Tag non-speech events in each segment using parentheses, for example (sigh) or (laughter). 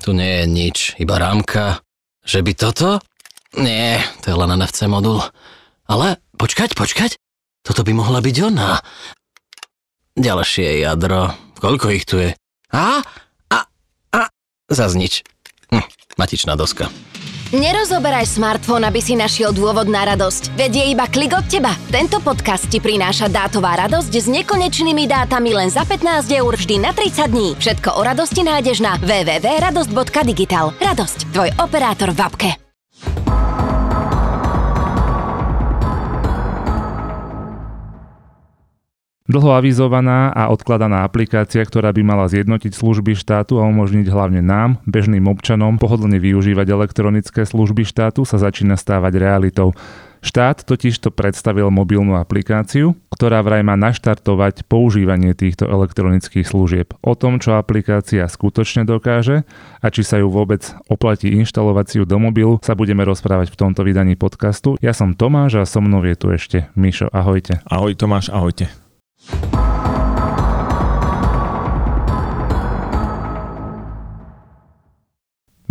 Tu nie je nič, iba rámka. Že by toto? Nie, to je len NFC modul. Ale počkať, počkať. Toto by mohla byť ona. Ďalšie jadro. Koľko ich tu je? A? A? A? Zas nič. Hm, matičná doska. Nerozoberaj smartfón, aby si našiel dôvod na radosť. Veď je iba klik od teba. Tento podcast ti prináša dátová radosť s nekonečnými dátami len za 15 eur vždy na 30 dní. Všetko o radosti nájdeš na www.radosť.digital. Radosť, tvoj operátor v apke. Dlho avizovaná a odkladaná aplikácia, ktorá by mala zjednotiť služby štátu a umožniť hlavne nám, bežným občanom, pohodlne využívať elektronické služby štátu, sa začína stávať realitou. Štát totiž to predstavil mobilnú aplikáciu, ktorá vraj má naštartovať používanie týchto elektronických služieb. O tom, čo aplikácia skutočne dokáže a či sa ju vôbec oplatí inštalovať do mobilu, sa budeme rozprávať v tomto vydaní podcastu. Ja som Tomáš a so mnou je tu ešte Mišo. Ahojte. Ahoj Tomáš, ahojte.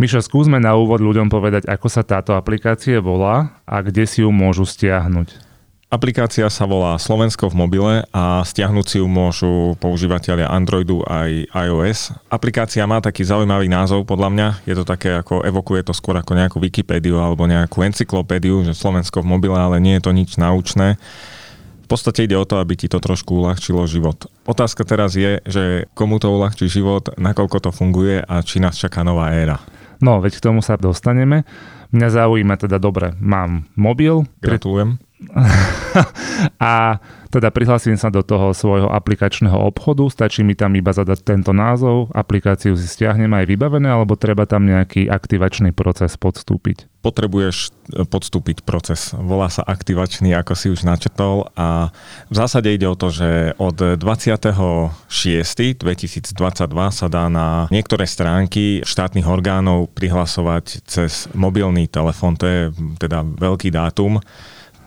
Mišo, skúsme na úvod ľuďom povedať, ako sa táto aplikácia volá a kde si ju môžu stiahnuť. Aplikácia sa volá Slovensko v mobile a stiahnuť si ju môžu používateľia Androidu aj iOS. Aplikácia má taký zaujímavý názov podľa mňa. Je to také ako, evokuje to skôr ako nejakú Wikipédiu alebo nejakú encyklopédiu, že Slovensko v mobile, ale nie je to nič naučné podstate ide o to, aby ti to trošku uľahčilo život. Otázka teraz je, že komu to uľahčí život, nakoľko to funguje a či nás čaká nová éra. No, veď k tomu sa dostaneme. Mňa zaujíma teda, dobre, mám mobil. Gratulujem. (laughs) a teda prihlasím sa do toho svojho aplikačného obchodu, stačí mi tam iba zadať tento názov, aplikáciu si stiahnem aj vybavené, alebo treba tam nejaký aktivačný proces podstúpiť? Potrebuješ e, podstúpiť proces. Volá sa aktivačný, ako si už načetol a v zásade ide o to, že od 26. 2022 sa dá na niektoré stránky štátnych orgánov prihlasovať cez mobilný telefón. To je teda veľký dátum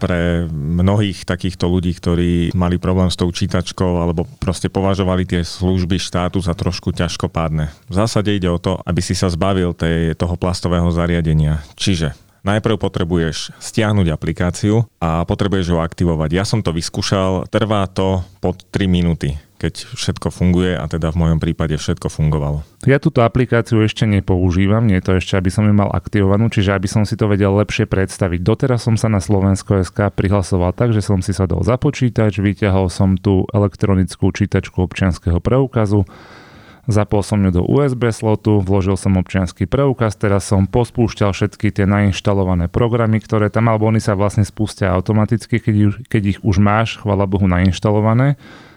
pre mnohých takýchto ľudí, ktorí mali problém s tou čítačkou alebo proste považovali tie služby štátu za trošku ťažkopádne. V zásade ide o to, aby si sa zbavil tej, toho plastového zariadenia. Čiže Najprv potrebuješ stiahnuť aplikáciu a potrebuješ ho aktivovať. Ja som to vyskúšal, trvá to pod 3 minúty keď všetko funguje a teda v mojom prípade všetko fungovalo. Ja túto aplikáciu ešte nepoužívam, nie je to ešte, aby som ju mal aktivovanú, čiže aby som si to vedel lepšie predstaviť. Doteraz som sa na Slovensko SK prihlasoval tak, že som si sadol za počítač, vyťahol som tú elektronickú čítačku občianského preukazu, Zapol som ju do USB slotu, vložil som občianský preukaz, teraz som pospúšťal všetky tie nainštalované programy, ktoré tam, alebo oni sa vlastne spustia automaticky, keď, keď ich už máš, chvala Bohu, nainštalované.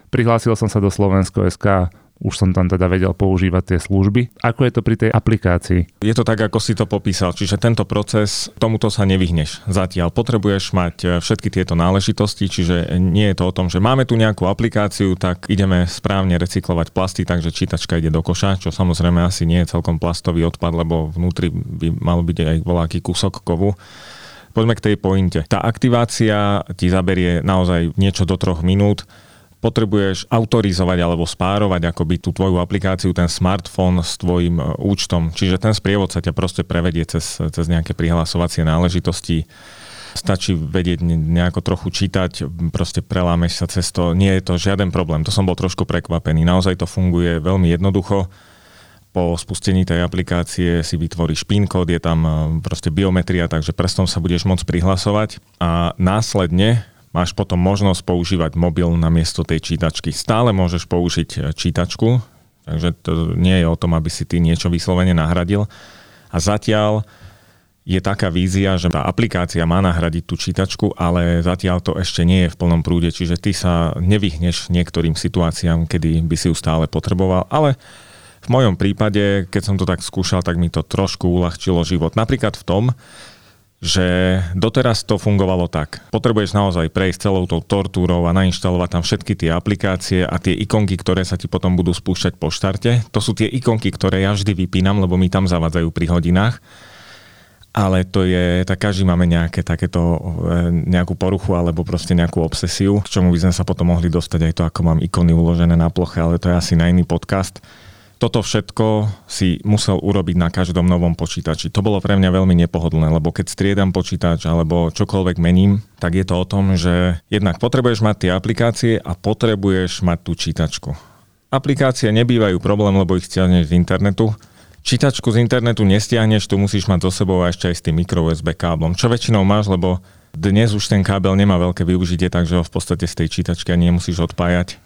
Prihlásil som sa do Slovensko SK už som tam teda vedel používať tie služby. Ako je to pri tej aplikácii? Je to tak, ako si to popísal, čiže tento proces, tomuto sa nevyhneš zatiaľ. Potrebuješ mať e, všetky tieto náležitosti, čiže nie je to o tom, že máme tu nejakú aplikáciu, tak ideme správne recyklovať plasty, takže čítačka ide do koša, čo samozrejme asi nie je celkom plastový odpad, lebo vnútri by mal byť aj voľaký kúsok kovu. Poďme k tej pointe. Tá aktivácia ti zaberie naozaj niečo do troch minút potrebuješ autorizovať alebo spárovať akoby tú tvoju aplikáciu, ten smartfón s tvojim e, účtom. Čiže ten sprievod sa ťa proste prevedie cez, cez nejaké prihlasovacie náležitosti. Stačí vedieť nejako trochu čítať, proste prelámeš sa cez to. Nie je to žiaden problém. To som bol trošku prekvapený. Naozaj to funguje veľmi jednoducho. Po spustení tej aplikácie si vytvoríš PIN kód, je tam e, proste biometria, takže prstom sa budeš môcť prihlasovať a následne máš potom možnosť používať mobil na miesto tej čítačky. Stále môžeš použiť e, čítačku, takže to nie je o tom, aby si ty niečo vyslovene nahradil. A zatiaľ je taká vízia, že tá aplikácia má nahradiť tú čítačku, ale zatiaľ to ešte nie je v plnom prúde, čiže ty sa nevyhneš niektorým situáciám, kedy by si ju stále potreboval, ale v mojom prípade, keď som to tak skúšal, tak mi to trošku uľahčilo život. Napríklad v tom, že doteraz to fungovalo tak. Potrebuješ naozaj prejsť celou tou tortúrou a nainštalovať tam všetky tie aplikácie a tie ikonky, ktoré sa ti potom budú spúšťať po štarte. To sú tie ikonky, ktoré ja vždy vypínam, lebo mi tam zavadzajú pri hodinách. Ale to je, tak každý máme nejaké takéto, e, nejakú poruchu alebo proste nejakú obsesiu, k čomu by sme sa potom mohli dostať aj to, ako mám ikony uložené na ploche, ale to je asi na iný podcast. Toto všetko si musel urobiť na každom novom počítači. To bolo pre mňa veľmi nepohodlné, lebo keď striedam počítač alebo čokoľvek mením, tak je to o tom, že jednak potrebuješ mať tie aplikácie a potrebuješ mať tú čítačku. Aplikácie nebývajú problém, lebo ich stiahneš z internetu. Čítačku z internetu nestiahneš, tu musíš mať so sebou a ešte aj s tým micro USB káblom, čo väčšinou máš, lebo dnes už ten kábel nemá veľké využitie, takže ho v podstate z tej čítačky ani nemusíš odpájať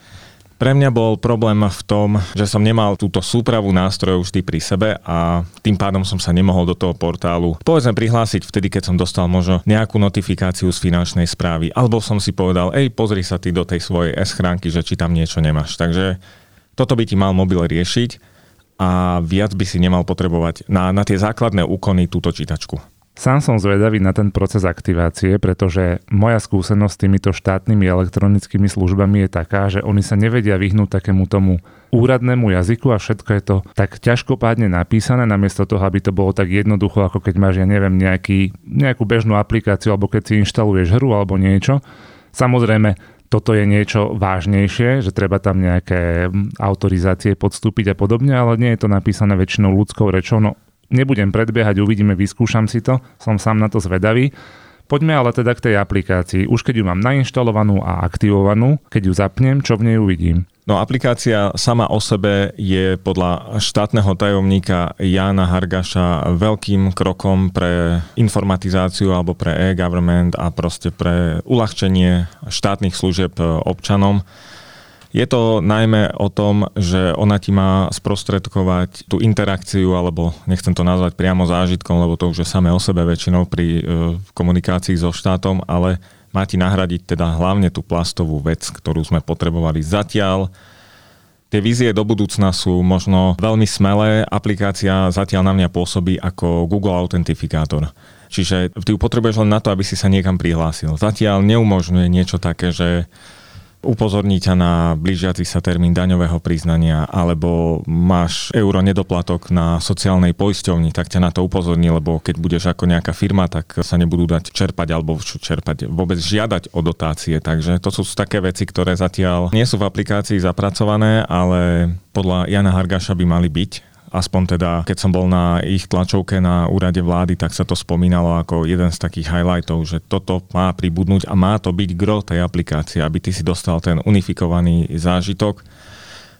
pre mňa bol problém v tom, že som nemal túto súpravu nástrojov vždy pri sebe a tým pádom som sa nemohol do toho portálu povedzme prihlásiť vtedy, keď som dostal možno nejakú notifikáciu z finančnej správy. Alebo som si povedal, ej, pozri sa ty do tej svojej S-chránky, že či tam niečo nemáš. Takže toto by ti mal mobil riešiť a viac by si nemal potrebovať na, na tie základné úkony túto čítačku. Sám som zvedavý na ten proces aktivácie, pretože moja skúsenosť s týmito štátnymi elektronickými službami je taká, že oni sa nevedia vyhnúť takému tomu úradnému jazyku a všetko je to tak ťažkopádne napísané, namiesto toho, aby to bolo tak jednoducho, ako keď máš, ja neviem, nejaký, nejakú bežnú aplikáciu, alebo keď si inštaluješ hru alebo niečo. Samozrejme, toto je niečo vážnejšie, že treba tam nejaké autorizácie podstúpiť a podobne, ale nie je to napísané väčšinou ľudskou rečou. No Nebudem predbiehať, uvidíme, vyskúšam si to, som sám na to zvedavý. Poďme ale teda k tej aplikácii. Už keď ju mám nainštalovanú a aktivovanú, keď ju zapnem, čo v nej uvidím? No aplikácia sama o sebe je podľa štátneho tajomníka Jana Hargaša veľkým krokom pre informatizáciu alebo pre e-government a proste pre uľahčenie štátnych služieb občanom. Je to najmä o tom, že ona ti má sprostredkovať tú interakciu, alebo nechcem to nazvať priamo zážitkom, lebo to už je samé o sebe väčšinou pri e, komunikácii so štátom, ale má ti nahradiť teda hlavne tú plastovú vec, ktorú sme potrebovali zatiaľ. Tie vízie do budúcna sú možno veľmi smelé. Aplikácia zatiaľ na mňa pôsobí ako Google Authentifikátor. Čiže ty ju potrebuješ len na to, aby si sa niekam prihlásil. Zatiaľ neumožňuje niečo také, že upozorní ťa na blížiaci sa termín daňového priznania alebo máš euro nedoplatok na sociálnej poisťovni, tak ťa na to upozorní, lebo keď budeš ako nejaká firma, tak sa nebudú dať čerpať alebo čerpať, vôbec žiadať o dotácie. Takže to sú také veci, ktoré zatiaľ nie sú v aplikácii zapracované, ale podľa Jana Hargaša by mali byť aspoň teda, keď som bol na ich tlačovke na úrade vlády, tak sa to spomínalo ako jeden z takých highlightov, že toto má pribudnúť a má to byť gro tej aplikácie, aby ty si dostal ten unifikovaný zážitok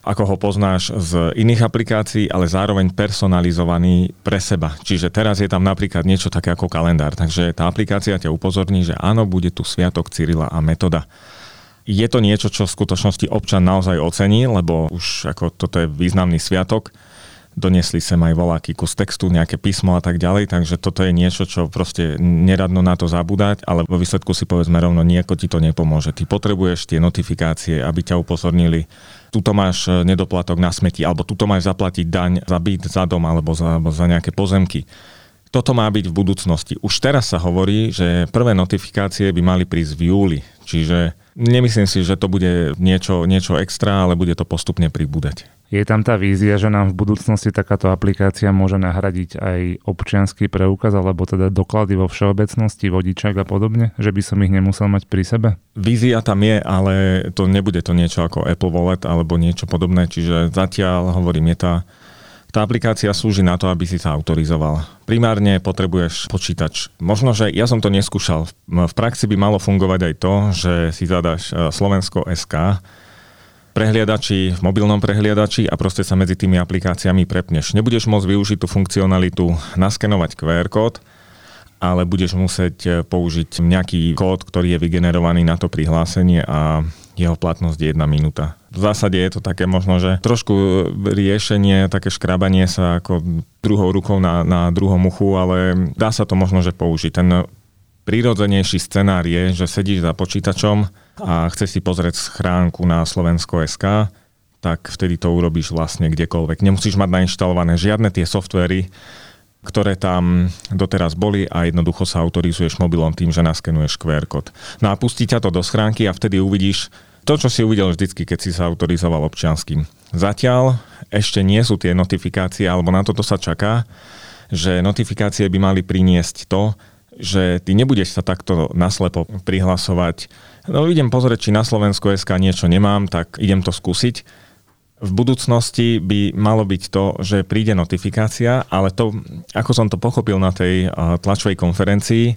ako ho poznáš z iných aplikácií, ale zároveň personalizovaný pre seba. Čiže teraz je tam napríklad niečo také ako kalendár, takže tá aplikácia ťa upozorní, že áno, bude tu sviatok Cyrila a metoda. Je to niečo, čo v skutočnosti občan naozaj ocení, lebo už ako toto je významný sviatok doniesli sem aj voláky kus textu, nejaké písmo a tak ďalej, takže toto je niečo, čo proste neradno na to zabúdať, ale vo výsledku si povedzme rovno, nieko ti to nepomôže. Ty potrebuješ tie notifikácie, aby ťa upozornili, tuto máš e, nedoplatok na smeti, alebo tuto máš zaplatiť daň za byt, za dom, alebo za, alebo za nejaké pozemky. Toto má byť v budúcnosti. Už teraz sa hovorí, že prvé notifikácie by mali prísť v júli, čiže nemyslím si, že to bude niečo, niečo extra, ale bude to postupne pribúdať. Je tam tá vízia, že nám v budúcnosti takáto aplikácia môže nahradiť aj občianský preukaz alebo teda doklady vo všeobecnosti, vodičak a podobne, že by som ich nemusel mať pri sebe? Vízia tam je, ale to nebude to niečo ako Apple Wallet alebo niečo podobné, čiže zatiaľ hovorím, je tá tá aplikácia slúži na to, aby si sa autorizoval. Primárne potrebuješ počítač. Možno, že ja som to neskúšal. V praxi by malo fungovať aj to, že si zadaš e, Slovensko SK, prehliadači, v mobilnom prehliadači a proste sa medzi tými aplikáciami prepneš. Nebudeš môcť využiť tú funkcionalitu naskenovať QR kód, ale budeš musieť e, použiť nejaký kód, ktorý je vygenerovaný na to prihlásenie a jeho platnosť je jedna minúta. V zásade je to také možno, že trošku riešenie, také škrabanie sa ako druhou rukou na, na druhom uchu, ale dá sa to možno, že použiť. Ten prírodzenejší scenár je, že sedíš za počítačom, a chceš si pozrieť schránku na Slovensko.sk, tak vtedy to urobíš vlastne kdekoľvek. Nemusíš mať nainštalované žiadne tie softvery, ktoré tam doteraz boli a jednoducho sa autorizuješ mobilom tým, že naskenuješ QR kód. No a pustí ťa to do schránky a vtedy uvidíš to, čo si uvidel vždycky, keď si sa autorizoval občianským. Zatiaľ ešte nie sú tie notifikácie, alebo na toto sa čaká, že notifikácie by mali priniesť to, že ty nebudeš sa takto naslepo prihlasovať. No idem pozrieť, či na Slovensku SK niečo nemám, tak idem to skúsiť. v budúcnosti by malo byť to, že príde notifikácia, ale to, ako som to pochopil na tej tlačovej konferencii,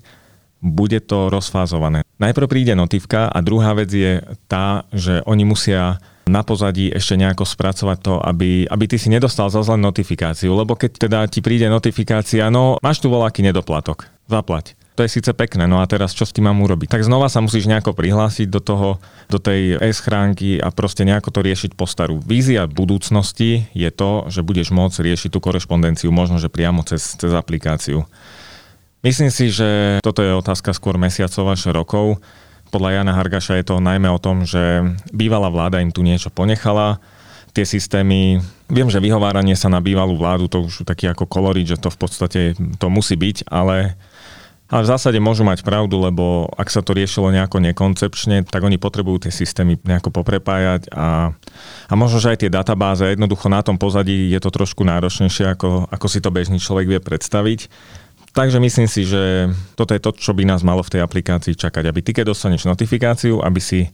bude to rozfázované. Najprv príde notifka a druhá vec je tá, že oni musia na pozadí ešte nejako spracovať to, aby, aby ty si nedostal za len notifikáciu, lebo keď teda ti príde notifikácia, no máš tu voľaký nedoplatok, zaplať. To je síce pekné, no a teraz čo s tým mám urobiť? Tak znova sa musíš nejako prihlásiť do toho, do tej e-schránky a proste nejako to riešiť po starú. Vízia budúcnosti je to, že budeš môcť riešiť tú korešpondenciu možno, že priamo cez, cez aplikáciu. Myslím si, že toto je otázka skôr mesiacov až rokov podľa Jana Hargaša je to najmä o tom, že bývalá vláda im tu niečo ponechala, tie systémy, viem, že vyhováranie sa na bývalú vládu, to už taký ako kolorit, že to v podstate to musí byť, ale ale v zásade môžu mať pravdu, lebo ak sa to riešilo nejako nekoncepčne, tak oni potrebujú tie systémy nejako poprepájať a, a možno, že aj tie databáze, jednoducho na tom pozadí je to trošku náročnejšie, ako, ako si to bežný človek vie predstaviť. Takže myslím si, že toto je to, čo by nás malo v tej aplikácii čakať, aby ty, keď dostaneš notifikáciu, aby si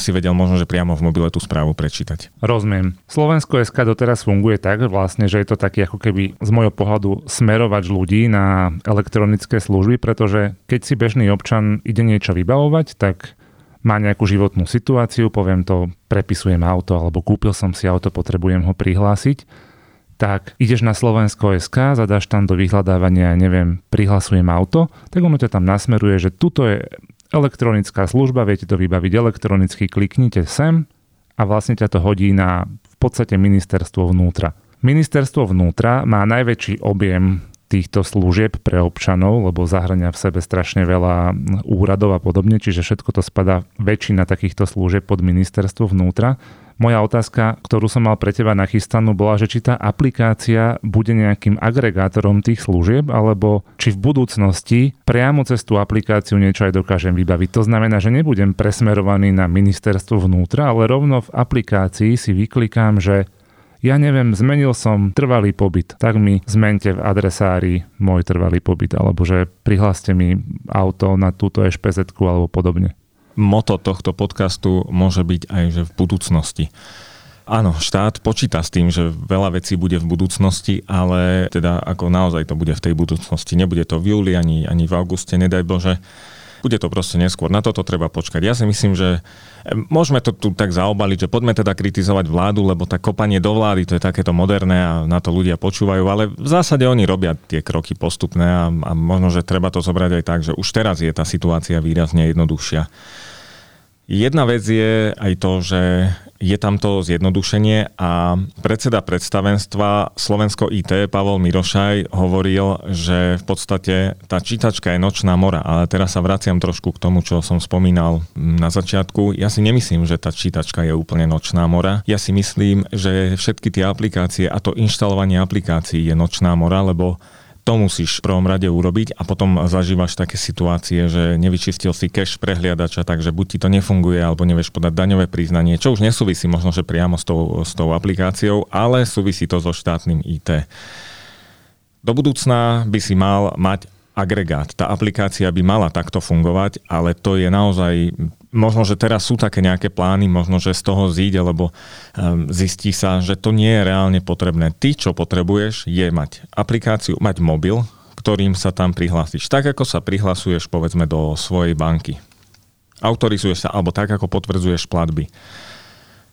si vedel možno, že priamo v mobile tú správu prečítať. Rozumiem. Slovensko SK doteraz funguje tak vlastne, že je to taký ako keby z môjho pohľadu smerovač ľudí na elektronické služby, pretože keď si bežný občan ide niečo vybavovať, tak má nejakú životnú situáciu, poviem to, prepisujem auto alebo kúpil som si auto, potrebujem ho prihlásiť tak ideš na Slovensko.sk, zadáš tam do vyhľadávania, neviem, prihlasujem auto, tak ono ťa tam nasmeruje, že tuto je elektronická služba, viete to vybaviť elektronicky, kliknite sem a vlastne ťa to hodí na v podstate ministerstvo vnútra. Ministerstvo vnútra má najväčší objem týchto služieb pre občanov, lebo zahrania v sebe strašne veľa úradov a podobne, čiže všetko to spadá väčšina takýchto služieb pod ministerstvo vnútra. Moja otázka, ktorú som mal pre teba nachystanú, bola, že či tá aplikácia bude nejakým agregátorom tých služieb, alebo či v budúcnosti priamo cez tú aplikáciu niečo aj dokážem vybaviť. To znamená, že nebudem presmerovaný na ministerstvo vnútra, ale rovno v aplikácii si vyklikám, že ja neviem, zmenil som trvalý pobyt, tak mi zmente v adresári môj trvalý pobyt, alebo že prihláste mi auto na túto ešpz alebo podobne moto tohto podcastu môže byť aj, že v budúcnosti. Áno, štát počíta s tým, že veľa vecí bude v budúcnosti, ale teda ako naozaj to bude v tej budúcnosti. Nebude to v júli ani, ani v auguste, nedaj Bože. Bude to proste neskôr. Na toto treba počkať. Ja si myslím, že e, môžeme to tu tak zaobaliť, že poďme teda kritizovať vládu, lebo tak kopanie do vlády, to je takéto moderné a na to ľudia počúvajú, ale v zásade oni robia tie kroky postupné a, a možno, že treba to zobrať aj tak, že už teraz je tá situácia výrazne jednoduchšia. Jedna vec je aj to, že je tam to zjednodušenie a predseda predstavenstva Slovensko IT Pavol Mirošaj hovoril, že v podstate tá čítačka je nočná mora, ale teraz sa vraciam trošku k tomu, čo som spomínal na začiatku. Ja si nemyslím, že tá čítačka je úplne nočná mora. Ja si myslím, že všetky tie aplikácie a to inštalovanie aplikácií je nočná mora, lebo to musíš v prvom rade urobiť a potom zažívaš také situácie, že nevyčistil si cache prehliadača, takže buď ti to nefunguje, alebo nevieš podať daňové priznanie, čo už nesúvisí možno, že priamo s tou, s tou aplikáciou, ale súvisí to so štátnym IT. Do budúcna by si mal mať agregát. Tá aplikácia by mala takto fungovať, ale to je naozaj možno, že teraz sú také nejaké plány, možno, že z toho zíde, lebo um, zistí sa, že to nie je reálne potrebné. Ty, čo potrebuješ, je mať aplikáciu, mať mobil, ktorým sa tam prihlásiš. Tak, ako sa prihlasuješ, povedzme, do svojej banky. Autorizuješ sa, alebo tak, ako potvrdzuješ platby.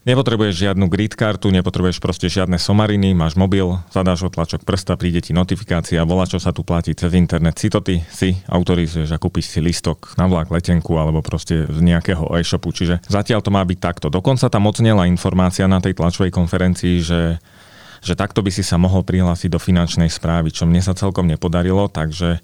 Nepotrebuješ žiadnu grid kartu, nepotrebuješ proste žiadne somariny, máš mobil, zadáš otlačok prsta, príde ti notifikácia, volá, čo sa tu platí cez internet. Si to ty si autorizuješ a kúpiš si listok na vlak, letenku alebo proste z nejakého e-shopu. Čiže zatiaľ to má byť takto. Dokonca tam ocnela informácia na tej tlačovej konferencii, že že takto by si sa mohol prihlásiť do finančnej správy, čo mne sa celkom nepodarilo, takže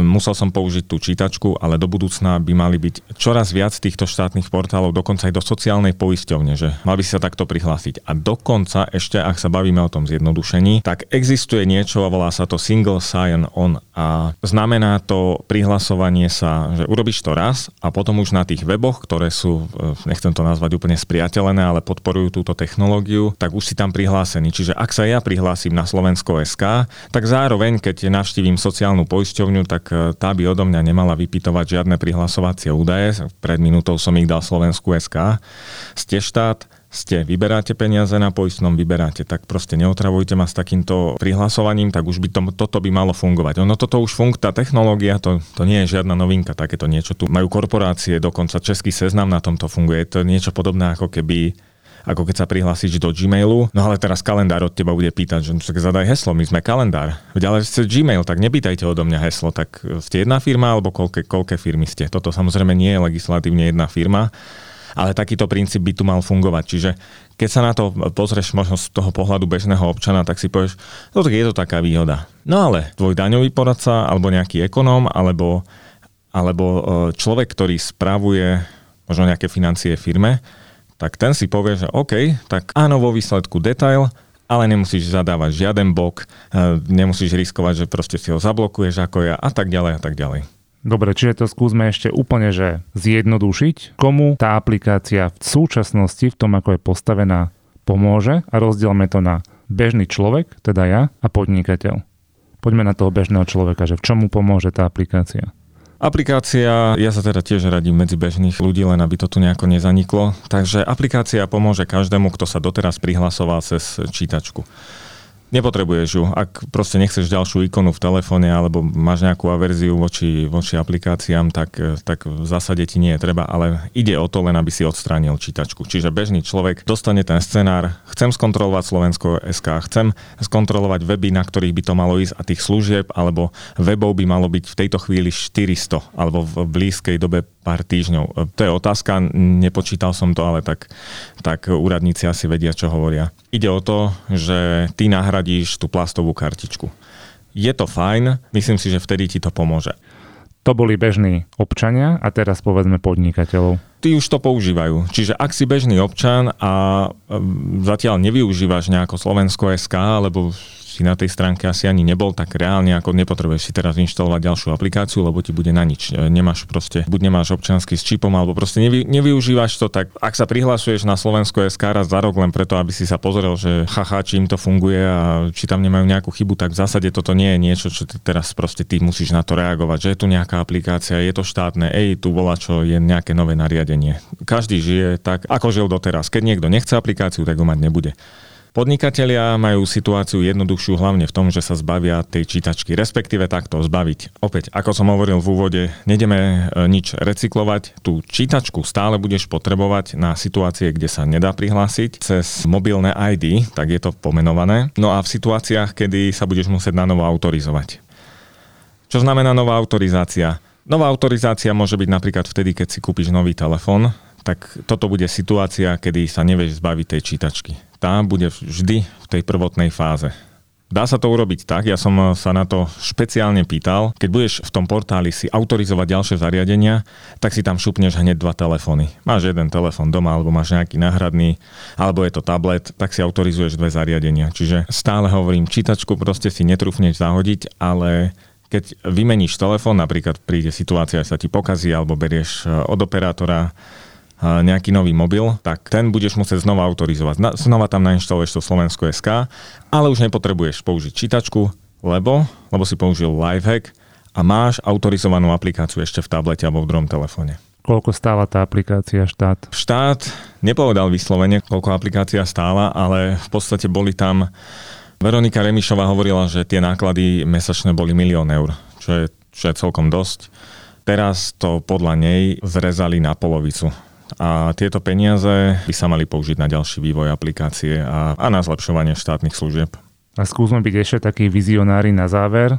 musel som použiť tú čítačku, ale do budúcna by mali byť čoraz viac týchto štátnych portálov, dokonca aj do sociálnej poisťovne, že mal by sa takto prihlásiť. A dokonca ešte, ak sa bavíme o tom zjednodušení, tak existuje niečo a volá sa to single sign on a znamená to prihlasovanie sa, že urobíš to raz a potom už na tých weboch, ktoré sú, e, nechcem to nazvať úplne spriateľené, ale podporujú túto technológiu, tak už si tam prihlásený. Čiže ak sa ja prihlásim na Slovensko SK, tak zároveň, keď navštívim sociálnu poisťovňu, tak tak e, tá by odo mňa nemala vypytovať žiadne prihlasovacie údaje. Pred minútou som ich dal Slovensku SK. Ste štát, ste, vyberáte peniaze na poistnom, vyberáte, tak proste neotravujte ma s takýmto prihlasovaním, tak už by to, toto by malo fungovať. Ono toto už funguje, tá technológia, to, to nie je žiadna novinka, takéto niečo tu majú korporácie, dokonca Český seznam na tomto funguje, to je niečo podobné ako keby ako keď sa prihlásiš do Gmailu. No ale teraz kalendár od teba bude pýtať, že tak zadaj heslo, my sme kalendár. Veď ale ste Gmail, tak nepýtajte odo mňa heslo, tak ste jedna firma alebo koľké, koľké firmy ste. Toto samozrejme nie je legislatívne jedna firma, ale takýto princíp by tu mal fungovať. Čiže keď sa na to pozrieš možno z toho pohľadu bežného občana, tak si povieš, no tak je to taká výhoda. No ale tvoj daňový poradca, alebo nejaký ekonóm, alebo, alebo e, človek, ktorý spravuje možno nejaké financie firme, tak ten si povie, že OK, tak áno, vo výsledku detail, ale nemusíš zadávať žiaden bok, e, nemusíš riskovať, že proste si ho zablokuješ ako ja a tak ďalej a tak ďalej. Dobre, čiže to skúsme ešte úplne, že zjednodušiť, komu tá aplikácia v súčasnosti, v tom, ako je postavená, pomôže a rozdielme to na bežný človek, teda ja, a podnikateľ. Poďme na toho bežného človeka, že v čomu pomôže tá aplikácia. Aplikácia, ja sa teda tiež radím medzi bežných ľudí, len aby to tu nejako nezaniklo. Takže aplikácia pomôže každému, kto sa doteraz prihlasoval cez čítačku. Nepotrebuješ ju. Ak proste nechceš ďalšiu ikonu v telefóne alebo máš nejakú averziu voči, voči aplikáciám, tak, tak v zásade ti nie je treba, ale ide o to len, aby si odstránil čítačku. Čiže bežný človek dostane ten scenár, chcem skontrolovať Slovensko SK, chcem skontrolovať weby, na ktorých by to malo ísť a tých služieb alebo webov by malo byť v tejto chvíli 400 alebo v blízkej dobe pár týždňov. To je otázka, nepočítal som to, ale tak, tak úradníci asi vedia, čo hovoria. Ide o to, že ty nahradíš tú plastovú kartičku. Je to fajn, myslím si, že vtedy ti to pomôže. To boli bežní občania a teraz povedzme podnikateľov. Tí už to používajú. Čiže ak si bežný občan a zatiaľ nevyužívaš nejako Slovensko SK, alebo si na tej stránke asi ani nebol, tak reálne ako nepotrebuješ si teraz inštalovať ďalšiu aplikáciu, lebo ti bude na nič. E, nemáš proste, buď nemáš občanský s čipom, alebo proste nevy, nevyužívaš to, tak ak sa prihlasuješ na Slovensko SK raz za rok len preto, aby si sa pozrel, že haha, čím to funguje a či tam nemajú nejakú chybu, tak v zásade toto nie je niečo, čo ty teraz proste ty musíš na to reagovať, že je tu nejaká aplikácia, je to štátne, ej, tu bola čo, je nejaké nové nariadenie. Každý žije tak, ako žil doteraz. Keď niekto nechce aplikáciu, tak ho mať nebude. Podnikatelia majú situáciu jednoduchšiu hlavne v tom, že sa zbavia tej čítačky, respektíve takto zbaviť. Opäť, ako som hovoril v úvode, nedeme e, nič recyklovať. Tú čítačku stále budeš potrebovať na situácie, kde sa nedá prihlásiť cez mobilné ID, tak je to pomenované. No a v situáciách, kedy sa budeš musieť na novo autorizovať. Čo znamená nová autorizácia? Nová autorizácia môže byť napríklad vtedy, keď si kúpiš nový telefón, tak toto bude situácia, kedy sa nevieš zbaviť tej čítačky tá bude vždy v tej prvotnej fáze. Dá sa to urobiť tak, ja som sa na to špeciálne pýtal, keď budeš v tom portáli si autorizovať ďalšie zariadenia, tak si tam šupneš hneď dva telefóny. Máš jeden telefón doma, alebo máš nejaký náhradný, alebo je to tablet, tak si autorizuješ dve zariadenia. Čiže stále hovorím, čítačku proste si netrúfneš zahodiť, ale keď vymeníš telefón, napríklad príde situácia, že sa ti pokazí, alebo berieš eh, od operátora nejaký nový mobil, tak ten budeš musieť znova autorizovať. Znova tam nainštaluješ to Slovensko SK, ale už nepotrebuješ použiť čítačku, lebo, lebo si použil Lifehack a máš autorizovanú aplikáciu ešte v tablete alebo v druhom telefóne. Koľko stála tá aplikácia štát? Štát nepovedal vyslovene, koľko aplikácia stála, ale v podstate boli tam... Veronika Remišová hovorila, že tie náklady mesačné boli milión eur, čo je, čo je celkom dosť. Teraz to podľa nej zrezali na polovicu a tieto peniaze by sa mali použiť na ďalší vývoj aplikácie a, a na zlepšovanie štátnych služieb. A skúsme byť ešte taký vizionári na záver.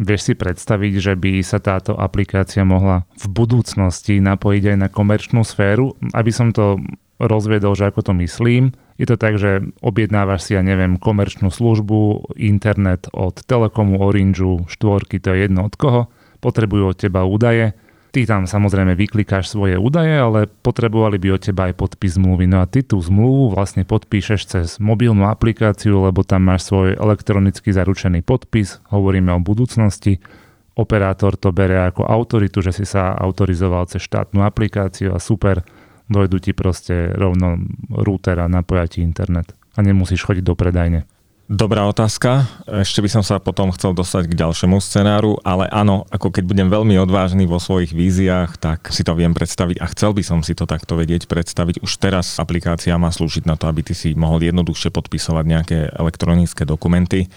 Vieš si predstaviť, že by sa táto aplikácia mohla v budúcnosti napojiť aj na komerčnú sféru? Aby som to rozviedol, že ako to myslím, je to tak, že objednávaš si, ja neviem, komerčnú službu, internet od Telekomu, Orangeu, štvorky, to je jedno od koho, potrebujú od teba údaje, Ty tam samozrejme vyklikáš svoje údaje, ale potrebovali by od teba aj podpis zmluvy. No a ty tú zmluvu vlastne podpíšeš cez mobilnú aplikáciu, lebo tam máš svoj elektronicky zaručený podpis, hovoríme o budúcnosti. Operátor to bere ako autoritu, že si sa autorizoval cez štátnu aplikáciu a super, dojdu ti proste rovno router a napoja ti internet a nemusíš chodiť do predajne. Dobrá otázka. Ešte by som sa potom chcel dostať k ďalšiemu scenáru, ale áno, ako keď budem veľmi odvážny vo svojich víziách, tak si to viem predstaviť a chcel by som si to takto vedieť predstaviť. Už teraz aplikácia má slúžiť na to, aby ty si mohol jednoduchšie podpisovať nejaké elektronické dokumenty.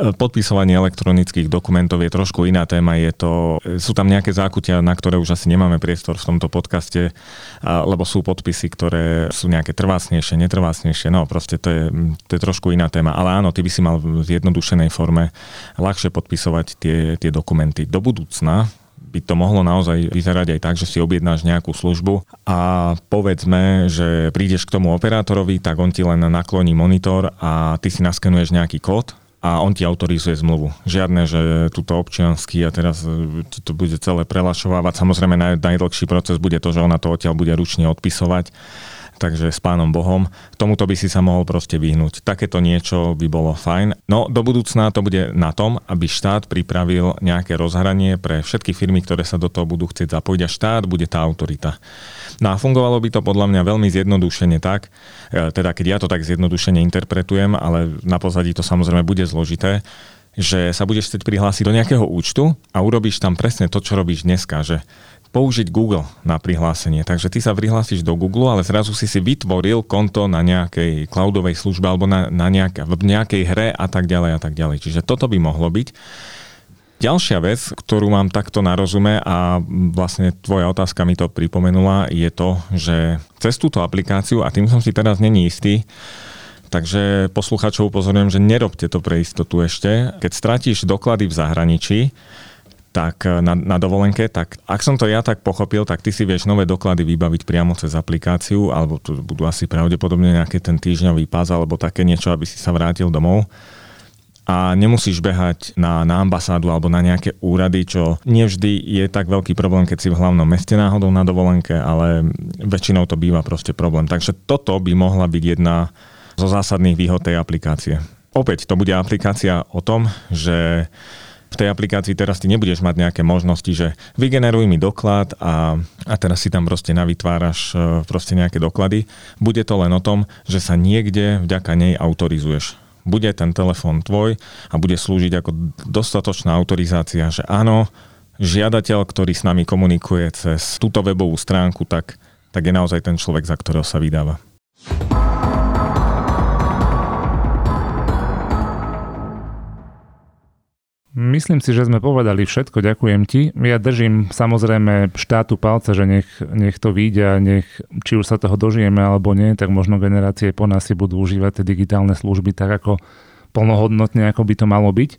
Podpisovanie elektronických dokumentov je trošku iná téma. Je to, sú tam nejaké zákutia, na ktoré už asi nemáme priestor v tomto podcaste, lebo sú podpisy, ktoré sú nejaké trvácnejšie, netrvácnejšie. No proste to je, to je trošku iná téma. Ale áno, ty by si mal v zjednodušenej forme ľahšie podpisovať tie, tie dokumenty. Do budúcna by to mohlo naozaj vyzerať aj tak, že si objednáš nejakú službu a povedzme, že prídeš k tomu operátorovi, tak on ti len nakloní monitor a ty si naskenuješ nejaký kód a on ti autorizuje zmluvu. Žiadne, že túto občiansky a teraz e, to bude celé prelašovávať. Samozrejme naj, najdlhší proces bude to, že ona to odtiaľ bude ručne odpisovať takže s pánom Bohom. Tomuto by si sa mohol proste vyhnúť. Takéto niečo by bolo fajn. No do budúcna to bude na tom, aby štát pripravil nejaké rozhranie pre všetky firmy, ktoré sa do toho budú chcieť zapojiť a štát bude tá autorita. No a fungovalo by to podľa mňa veľmi zjednodušene tak, e, teda keď ja to tak zjednodušene interpretujem, ale na pozadí to samozrejme bude zložité, že sa budeš chcieť prihlásiť do nejakého účtu a urobíš tam presne to, čo robíš dneska, že použiť Google na prihlásenie. Takže ty sa prihlásiš do Google, ale zrazu si si vytvoril konto na nejakej cloudovej službe alebo na, na nejaká, v nejakej hre a tak ďalej a tak ďalej. Čiže toto by mohlo byť. Ďalšia vec, ktorú mám takto na rozume a vlastne tvoja otázka mi to pripomenula, je to, že cez túto aplikáciu, a tým som si teraz není istý, takže posluchačov upozorujem, že nerobte to pre istotu ešte. Keď stratíš doklady v zahraničí, tak na, na dovolenke, tak ak som to ja tak pochopil, tak ty si vieš nové doklady vybaviť priamo cez aplikáciu, alebo tu budú asi pravdepodobne nejaký ten týždňový pás, alebo také niečo, aby si sa vrátil domov a nemusíš behať na, na ambasádu alebo na nejaké úrady, čo nevždy je tak veľký problém, keď si v hlavnom meste náhodou na dovolenke, ale väčšinou to býva proste problém. Takže toto by mohla byť jedna zo zásadných výhod tej aplikácie. Opäť to bude aplikácia o tom, že v tej aplikácii teraz ty nebudeš mať nejaké možnosti, že vygeneruj mi doklad a, a teraz si tam proste navytváraš e, proste nejaké doklady. Bude to len o tom, že sa niekde vďaka nej autorizuješ. Bude ten telefón tvoj a bude slúžiť ako dostatočná autorizácia, že áno, žiadateľ, ktorý s nami komunikuje cez túto webovú stránku, tak, tak je naozaj ten človek, za ktorého sa vydáva. Myslím si, že sme povedali všetko, ďakujem ti. Ja držím samozrejme štátu palce, že nech, nech to vyjde a nech, či už sa toho dožijeme alebo nie, tak možno generácie po nás si budú užívať tie digitálne služby tak ako plnohodnotne, ako by to malo byť.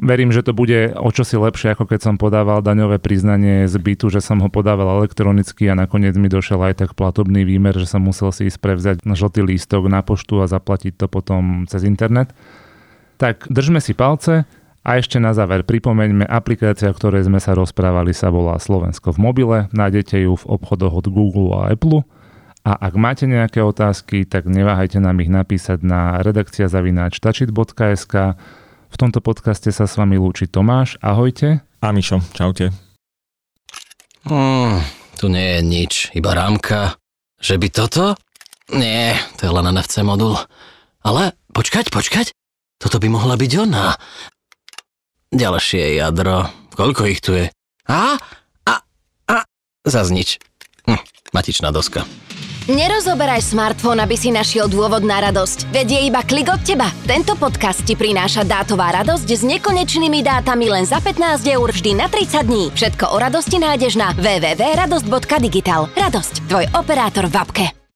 Verím, že to bude o čosi lepšie, ako keď som podával daňové priznanie z bytu, že som ho podával elektronicky a nakoniec mi došiel aj tak platobný výmer, že som musel si ísť prevzať žltý lístok na poštu a zaplatiť to potom cez internet. Tak držme si palce, a ešte na záver pripomeňme, aplikácia, o ktorej sme sa rozprávali, sa volá Slovensko v mobile. Nájdete ju v obchodoch od Google a Apple. A ak máte nejaké otázky, tak neváhajte nám ich napísať na redakcia zavináč.tačit.sk. V tomto podcaste sa s vami lúči Tomáš. Ahojte. A Mišo, čaute. Mm, tu nie je nič, iba rámka. Že by toto? Nie, to je len NFC modul. Ale počkať, počkať. Toto by mohla byť ona. Ďalšie jadro. Koľko ich tu je? A? A? A? Zas nič. Hm, matičná doska. Nerozoberaj smartfón, aby si našiel dôvod na radosť. Veď je iba klik od teba. Tento podcast ti prináša dátová radosť s nekonečnými dátami len za 15 eur vždy na 30 dní. Všetko o radosti nájdeš na www.radosť.digital. Radosť, tvoj operátor v apke.